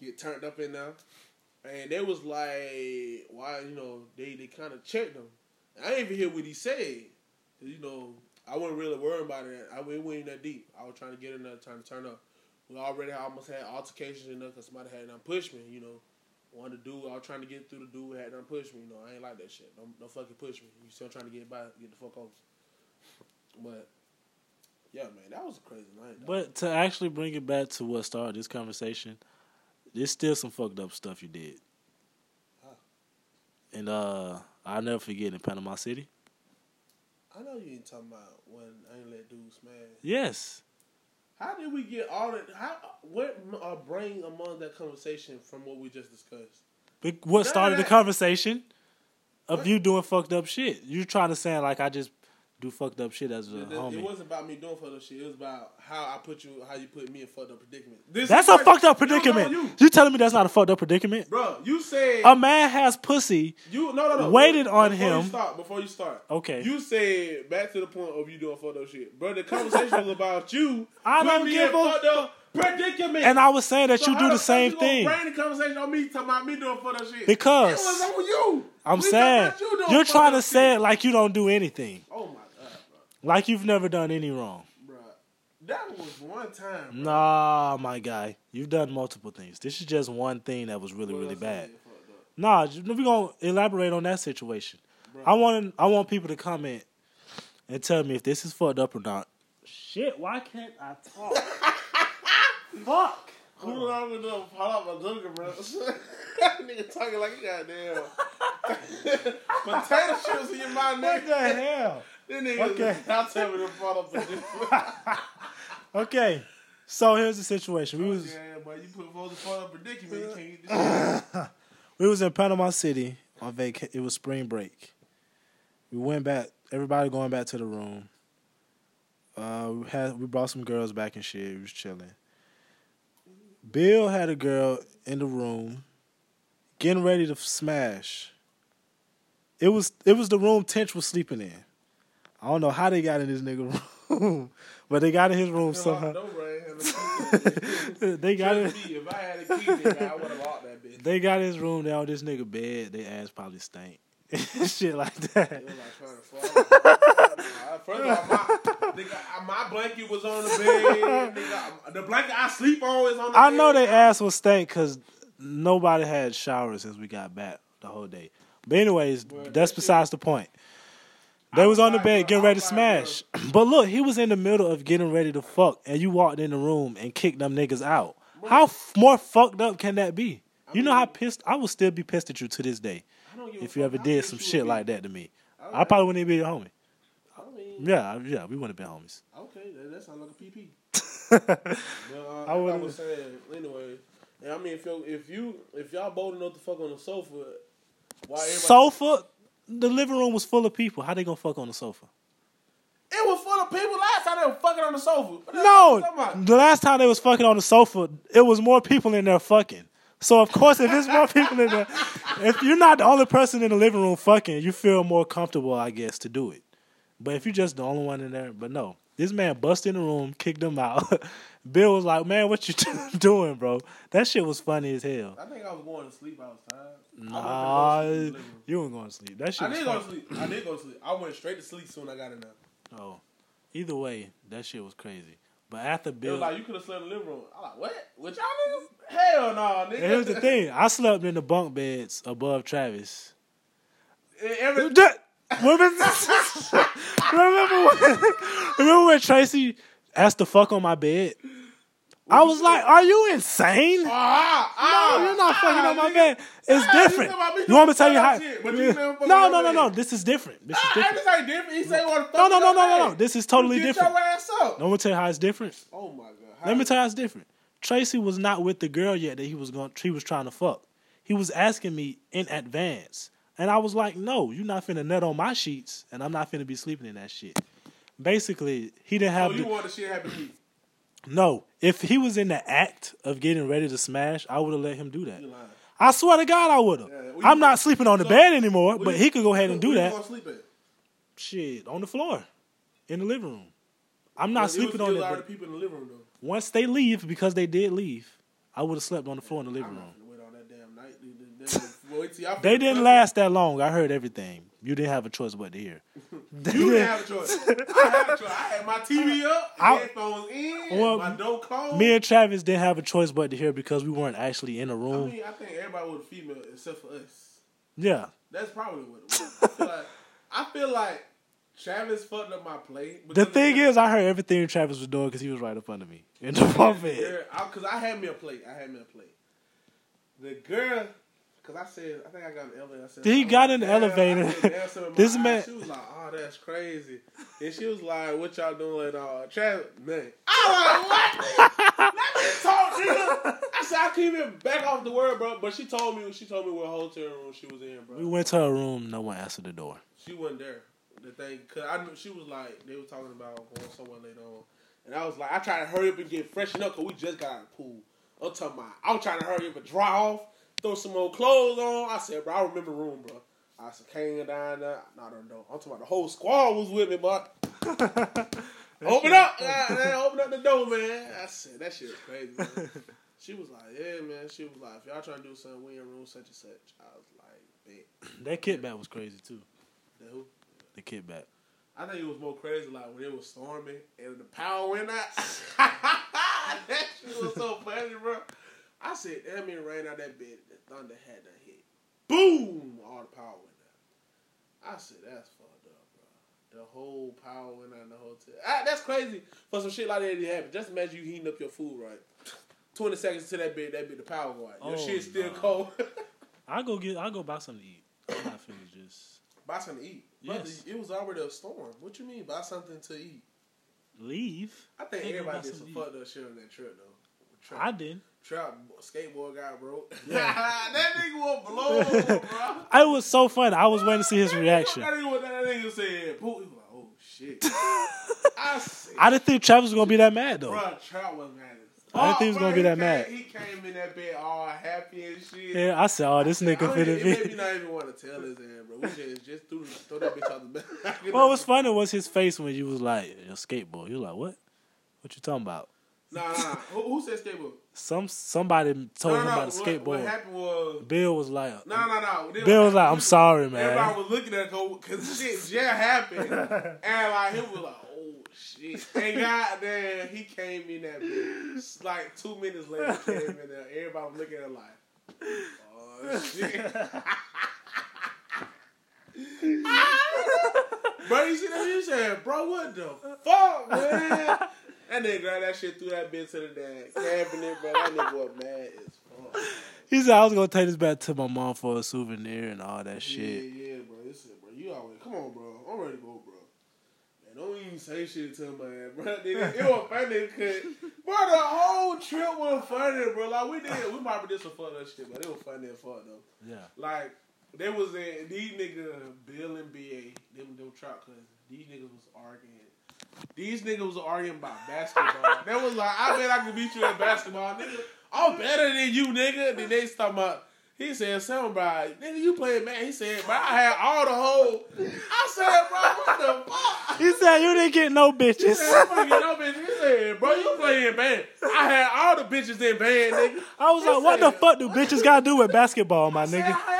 get turned up in there. And they was like, why, you know, they, they kind of checked him. I didn't even hear what he said. you know, I wasn't really worried about it. I it wasn't that deep. I was trying to get in there, trying to turn up. We already almost had altercations in there because somebody had done push me, you know. Wanted to do, I was trying to get through the dude had done push me, you know. I ain't like that shit. Don't, don't fucking push me. You still trying to get by, get the fuck over. But, yeah, man, that was a crazy night. but to actually bring it back to what started this conversation, there's still some fucked up stuff you did. Huh. And uh, I'll never forget in Panama City. I know you ain't talking about when I ain't let dudes smash. Yes. How did we get all that? How what uh, bring among that conversation from what we just discussed? But what started the conversation of What? you doing fucked up shit? You trying to say like I just do fucked up shit as a It, it homie? wasn't about me doing fucked up shit. It was about how I put you, how you put me in fucked up predicament. This That's a fucked up predicament. you, You telling me that's not a fucked up predicament? bro, you said A man has pussy. you no no no waited on before him. You start, before you start, Okay. You said back to the point of you doing fucked up shit, bro. The conversation was about you. I don't give a fucked up predicament. And I was saying that So you do the same you thing. Bring the conversation on me talking about me doing fucked up shit Because it was on you. I'm We saying you you're trying to up say it like you don't do anything. Oh my Like you've never done any wrong. bro, bro. That was one time. Bro. Nah, my guy. You've done multiple things. This is just one thing that was really, What really bad. did fucked up? Nah, j- we gonna elaborate on that situation. I want I want people to comment and tell me if this is fucked up or not. Shit, why can't I talk? Fuck. Who long enough Pull out my dunker, bro? that nigga talking like a goddamn potato chips in your mouth, What nigga. the hell? Okay. okay. not me to fall up a Okay, so here's the situation. We was Yeah, but you put folks in up predicament, you can't get we was in Panama City on vacation. It was spring break. We went back. Everybody going back to the room. Uh, we had we brought some girls back and shit. We was chilling. Bill had a girl in the room, getting ready to smash. It was it was the room Tench was sleeping in. I don't know how they got in this nigga room, but they got in his room somehow. Don't run, have a key. they got in, if I had a key, nigga, I would have locked that bitch. they got his room down this nigga bed. They ass probably stank. Shit like that. It was like trying to fall. Uh, First of all, my, nigga, uh, my blanket was on the bed. Nigga, the blanket I sleep on is on the I bed. know they ass was stank because nobody had showers since we got back the whole day. But anyways, that's that besides the point. They was on the bed getting ready to smash. But look, he was in the middle of getting ready to fuck, and you walked in the room and kicked them niggas out. How f- more fucked up can that be? You know how pissed I would still be pissed at you to this day I don't give a if you ever did some shit like that to me. I probably wouldn't even be your homie. Yeah, yeah, we wouldn't have been homies. okay, that, that sounds like a PP. But uh, I I, was saying anyway. And I mean, if you if you if y'all bold enough to fuck on the sofa, why everybody? sofa. The living room was full of people. How they gonna fuck on the sofa? it was full of people last time they were fucking on the sofa. No, you talking about? the last time they was fucking on the sofa, it was more people in there fucking. So of course, if there's more people in there, if you're not the only person in the living room fucking, you feel more comfortable, I guess, to do it. But if you're just the only one in there, but no, this man busted in the room, kicked him out. Bill was like, "Man, what you doing, bro? That shit was funny as hell." I think I was going to sleep. I was tired. Nah, to sleep in the living room. you weren't going to sleep. That shit. I was did go to sleep. I did go to sleep. I went straight to sleep soon. I got in there. Oh, either way, that shit was crazy. But after It Bill, was like you could have slept in the living room. I like what? With y'all niggas? Hell no, nigga. And here's the thing: I slept in the bunk beds above Travis. Every, That- remember, remember when, remember when Tracy asked to fuck on my bed? I was like, "Are you insane? No, ah, ah, you're not fucking ah, on my nigga. bed. It's Ah, you different. talking about me You want me to tell you how? shit, you No, no, no, no. This is different. This is Ah, different. this ain't different. He said want to fuck No, no, no, no, no, no. This is totally different. your ass up. Let me tell you how it's different. Oh my god. Let me tell you how it's different. Tracy was not with the girl yet that he was going. He was trying to fuck. He was asking me in advance, and I was like, "No, you're not finna nut on my sheets, and I'm not finna be sleeping in that shit." Basically, he didn't Oh, have. you the, want the shit happen to me? no, if he was in the act of getting ready to smash, I would have let him do that. I swear to God, I would have. Yeah, I'm not sleeping on the so- bed anymore, but you- he could go ahead and do where you that. gonna sleep at? Shit, on the floor, in the living room. I'm not sleeping on a it. lot but of people in the living room though. Once they leave, because they did leave, I would have slept on the floor in the living room. Wait on that damn night. dude. They- they- till y'all They didn't last that long. I heard everything. You didn't have a choice but to hear. You didn't have a choice. I had a choice. I had my TV up, I- headphones in, Well, my door closed. Me and Travis didn't have a choice but to hear because we weren't actually in a I room. mean, I think everybody was female except for us. Yeah. That's probably what it was. I feel like, I feel like Travis fucked up my play. The thing is, I heard everything Travis was doing because he was right up under me in the bed. Because I, had me a plate. I had me a plate. The girl, because I said, I think I got an elevator. Said, He oh, got in the damn. I elevator. said, damn, something in This man- She was like, oh, that's crazy. And she was like, what y'all doing at uh, all? Travis, man. I was like, what? Let me talk, nigga. I said, I can't even back off the word, bro. But she told me, she told me what hotel room she was in, bro. We went to her room. No one answered the door. She wasn't there. The thing, cause I knew she was like they were talking about going somewhere later on, and I was like, I tried to hurry up and get freshened up, cause we just got out of the pool. I'm talking about, I was trying to hurry up and dry off, throw some more clothes on. I said, bro, I remember the room, bro. I said, came down there, the door. I'm talking about the whole squad was with me, but open up, open up the door, man. I said that shit was crazy. Man. She was like, yeah, man. She was like, if y'all trying to do something, we in room such and such. I was like, bet. That kickback was crazy too. The who? The kickback. I think it was more crazy like when it was storming and the power went out. that shit was so funny, bro. I said, damn it rain out that bed. The thunder had to hit. Boom! All the power went out. I said, that's fucked up, bro. The whole power went out in the hotel. Ah, that's crazy for some shit like that to happen. Just imagine you heating up your food right. Twenty seconds to that bit, that bit the power go out. Your Oh, shit still cold. I go get. I go buy something to eat. I'm not finna just buy something to eat. Brother, Yes. it was already a storm. What you mean buy something to eat? leave. I think Hey, go everybody did some some to eat. fucked up shit on that trip though. Trap, I didn't. trap skateboard guy bro. Yeah. that nigga was blown, bro. It was so funny. I was waiting to see his reaction. That nigga, that nigga said, "Pooh," he was like, "Oh shit." I I didn't think Travis was gonna be that mad though. Bro, Trout was mad. I didn't think he was Oh, gonna be that came- mad. He came in that bed all happy and shit. Yeah, I said, "Oh, this nigga I don't even- finna it made me be." not even want to tell his ass, bro. We just just threw, throw that bitch out the back. What was funny was his face when you was like, "Your skateboard." You was like, "What? What you talking about?" Nah, nah. Who, who said skateboard? Some somebody told no, him no, about the What, what skateboard. happened was, Bill was like, no, no, no. Bill was like, "I'm sorry, man." Everybody was looking at her because shit just happened, and like he was like, "Oh shit!" And goddamn, he came in that bitch. Like two minutes later, came in there. Everybody was looking at her like, "Oh shit!" bro, you see that? You said, "Bro, what the fuck, man?" That nigga grabbed that shit through that bitch to the damn cabinet, bro. That nigga was mad as fuck. He said, "I was gonna take this back to my mom for a souvenir and all that shit." Yeah, yeah, bro. This is, bro. You always come on, bro. I'm ready to go, bro. Man, don't even say shit to my man, bro. Nigga, it was funny because, bro, the whole trip was funny, bro. Like we did, we might be did some fucked up shit, but it was funny as fuck though. Yeah. Like they was in these niggas, Bill and BA, them them trap cousins. These niggas was arguing. These niggas was arguing about basketball. they was like, I bet I could beat you at basketball, nigga. I'm better than you, nigga. Then they talking about. He said something about nigga you playing man. He said, but I had all the hoes. I said, bro, what the fuck? He said, "You didn't get no He bitches." said, "I'm get no bitch." He said, bro, you playing band. I had all the bitches in band, nigga. I was He like, "What the fuck do bitches gotta do with basketball, my said, nigga?"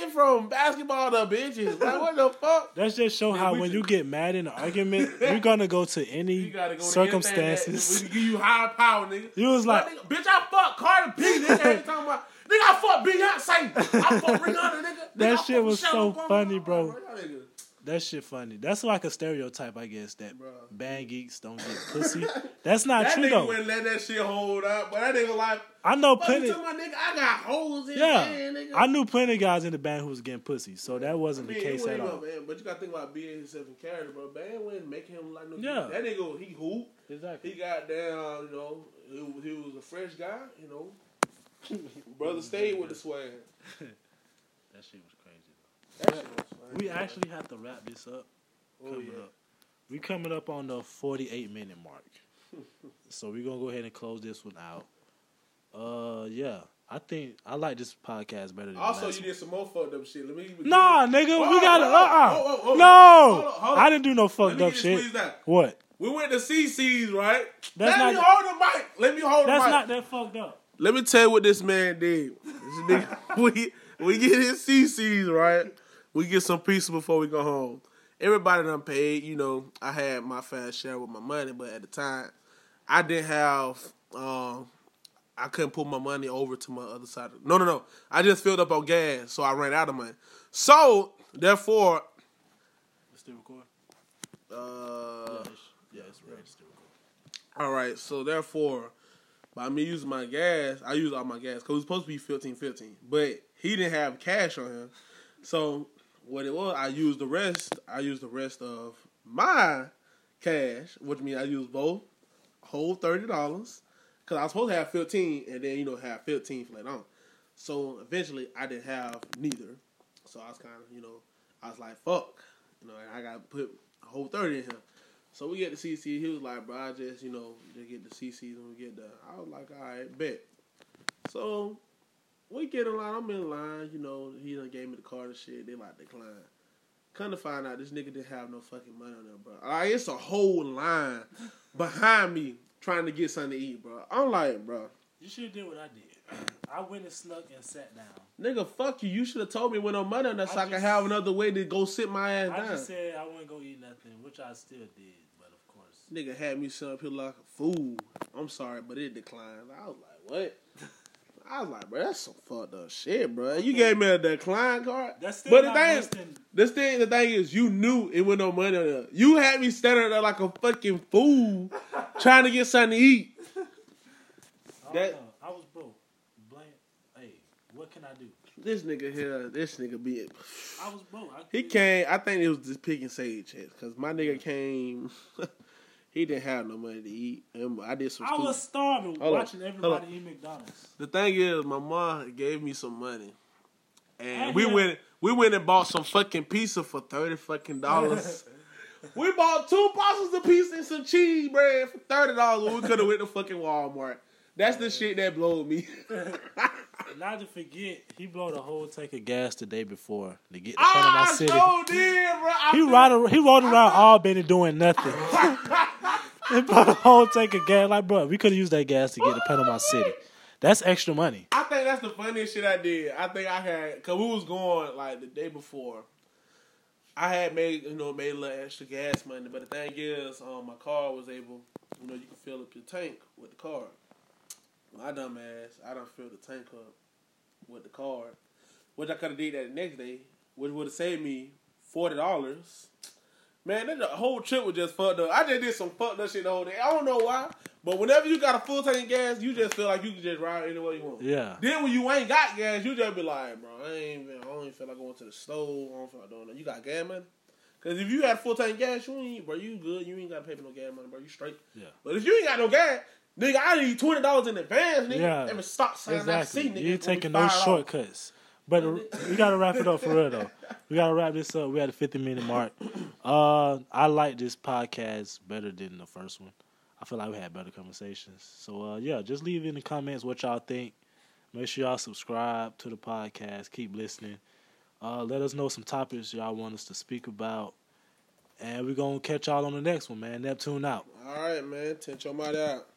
How y'all niggas get from basketball to bitches? Like, what the fuck? That just show how when just- you get mad in an argument, you're gonna go to You any gotta go circumstances. anything that- We give you high power, nigga. You was like- Nigga, bitch, I fuck Cardi B, nigga. Every time about, nigga, I fuck Beyonce. I fuck Rihanna, nigga. Nigga, That I shit was Michelle so funny, bro. Y'all niggas- That shit funny. That's like a stereotype, I guess, that Bro. band geeks don't get pussy. That's not That true nigga though. wouldn't let that shit hold up, but that nigga like, I know plenty. my nigga, I got holes in Yeah, there, nigga. I knew plenty of guys in the band who was getting pussy, so that wasn't mean, the case at all. Man, but you gotta think about being himself in character, bro. Band wouldn't make him like no. Yeah. That nigga, he hoop. Exactly. He got down, you know. He, was- he was a fresh guy, you know. Brother stayed with the swag. That shit was crazy. That shit was We actually have to wrap this up. oh coming yeah. up. We coming up on the 48 minute mark. so we're gonna go ahead and close this one out. Uh yeah. I think I like this podcast better than Also, you did some more fucked up shit. Let me. Nah, nigga, we gotta uh uh. No Hold on, hold on. I didn't do no fucked up shit. What? We went to CC's, right? That's Let me hold the mic. Let me hold That's the mic. That's not that fucked up. Let me tell you what this man did. This nigga, we we get his CC's right. We get some pieces before we go home. Everybody done paid. You know, I had my fair share with my money, but at the time, I didn't have. Um, I couldn't put my money over to my other side. No, no, no. I just filled up on gas, so I ran out of money. So therefore, It's still recording? uh, Yeah, it's ready. It's still recording. All right, so therefore, by me using my gas, I used all my gas because it was supposed to be fifteen fifteen, but he didn't have cash on him. So what it was, I used the rest. I used the rest of my cash, which means I used both whole thirty dollars because I was supposed to have fifteen, and then you know have fifteen for later on. So eventually, I didn't have neither. So I was kind of, you know, I was like, fuck, you know, I got to put a whole thirty in him. So we get the CC. He was like, bro, I just, you know, just get the CCs when we get there. I was like, all right, bet. So we get in line. I'm in line. You know, he done gave me the card and shit. They like decline. Come to find out, this nigga didn't have no fucking money on there, bro. Like, it's a whole line behind me trying to get something to eat, bro. I'm like, bro, You should have did what I did. I went and snuck and sat down. nigga, fuck you. You should have told me when no money on there so I I, could have another way to go sit my ass I down. just said I wouldn't go eat nothing, which I still did, but of course. Nigga had me sit up here like a fool. I'm sorry, but it declined. I was like, what? I was like, bro, that's some fucked up shit, bro. You gave me a decline card. That's still but the thing, this thing, the thing is, you knew it was no money on there. You had me standing there like a fucking fool, trying to get something to eat. That- no, I was broke. Blank. Hey, what can I do? This nigga here, this nigga be. I was broke. I, He came. I think it was just picking sage because my nigga came. he didn't have no money to eat, and I did some. I stupid- was starving Hold watching hold everybody eat McDonald's. The thing is, my mom gave me some money, and I we hear- went. We went and bought some fucking pizza for thirty fucking dollars. we bought two boxes of pizza and some cheese bread for thirty dollars. When we could have went to fucking Walmart. That's the shit that blowed me. Not to forget, he blew the whole tank of gas the day before to get to Panama ah, City. so did, bro. I He feel- rode, ar- he rode around Albany doing nothing. he bought a whole tank of gas. Like, bro, we could have used that gas to get to Panama City. That's extra money. I think that's the funniest shit I did. I think I had cause we was going like the day before. I had made you know made a little extra gas money, but the thing is, um, my car was able, you know, you can fill up your tank with the card. My dumb ass, I don't fill the tank up with the card, which I could have did that the next day, which would have saved me forty dollars. Man, that the whole trip was just fucked up. I just did some fucked up shit the whole day. I don't know why, but whenever you got a full tank of gas, you just feel like you can just ride anywhere you want. Yeah. Then when you ain't got gas, you just be like, bro, I ain't even, I don't even feel like going to the store. I don't feel like doing that. You got gas money? Cause if you had full tank gas, you ain't, bro, you good. You ain't got to pay for no gas money, bro. You straight. Yeah. But if you ain't got no gas, nigga, I need twenty dollars in advance, nigga. Yeah. Me stop sign Exactly. that seat, nigga. You taking no $5. shortcuts. But we gotta wrap it up for real though. We gotta wrap this up. We at the fifty minute mark. Uh, I like this podcast better than the first one. I feel like we had better conversations. So uh, yeah, just leave in the comments what y'all think. Make sure y'all subscribe to the podcast. Keep listening. Uh, let us know some topics y'all want us to speak about. And we're gonna catch y'all on the next one, man. Neptune out. All right, man. Tench your mind out.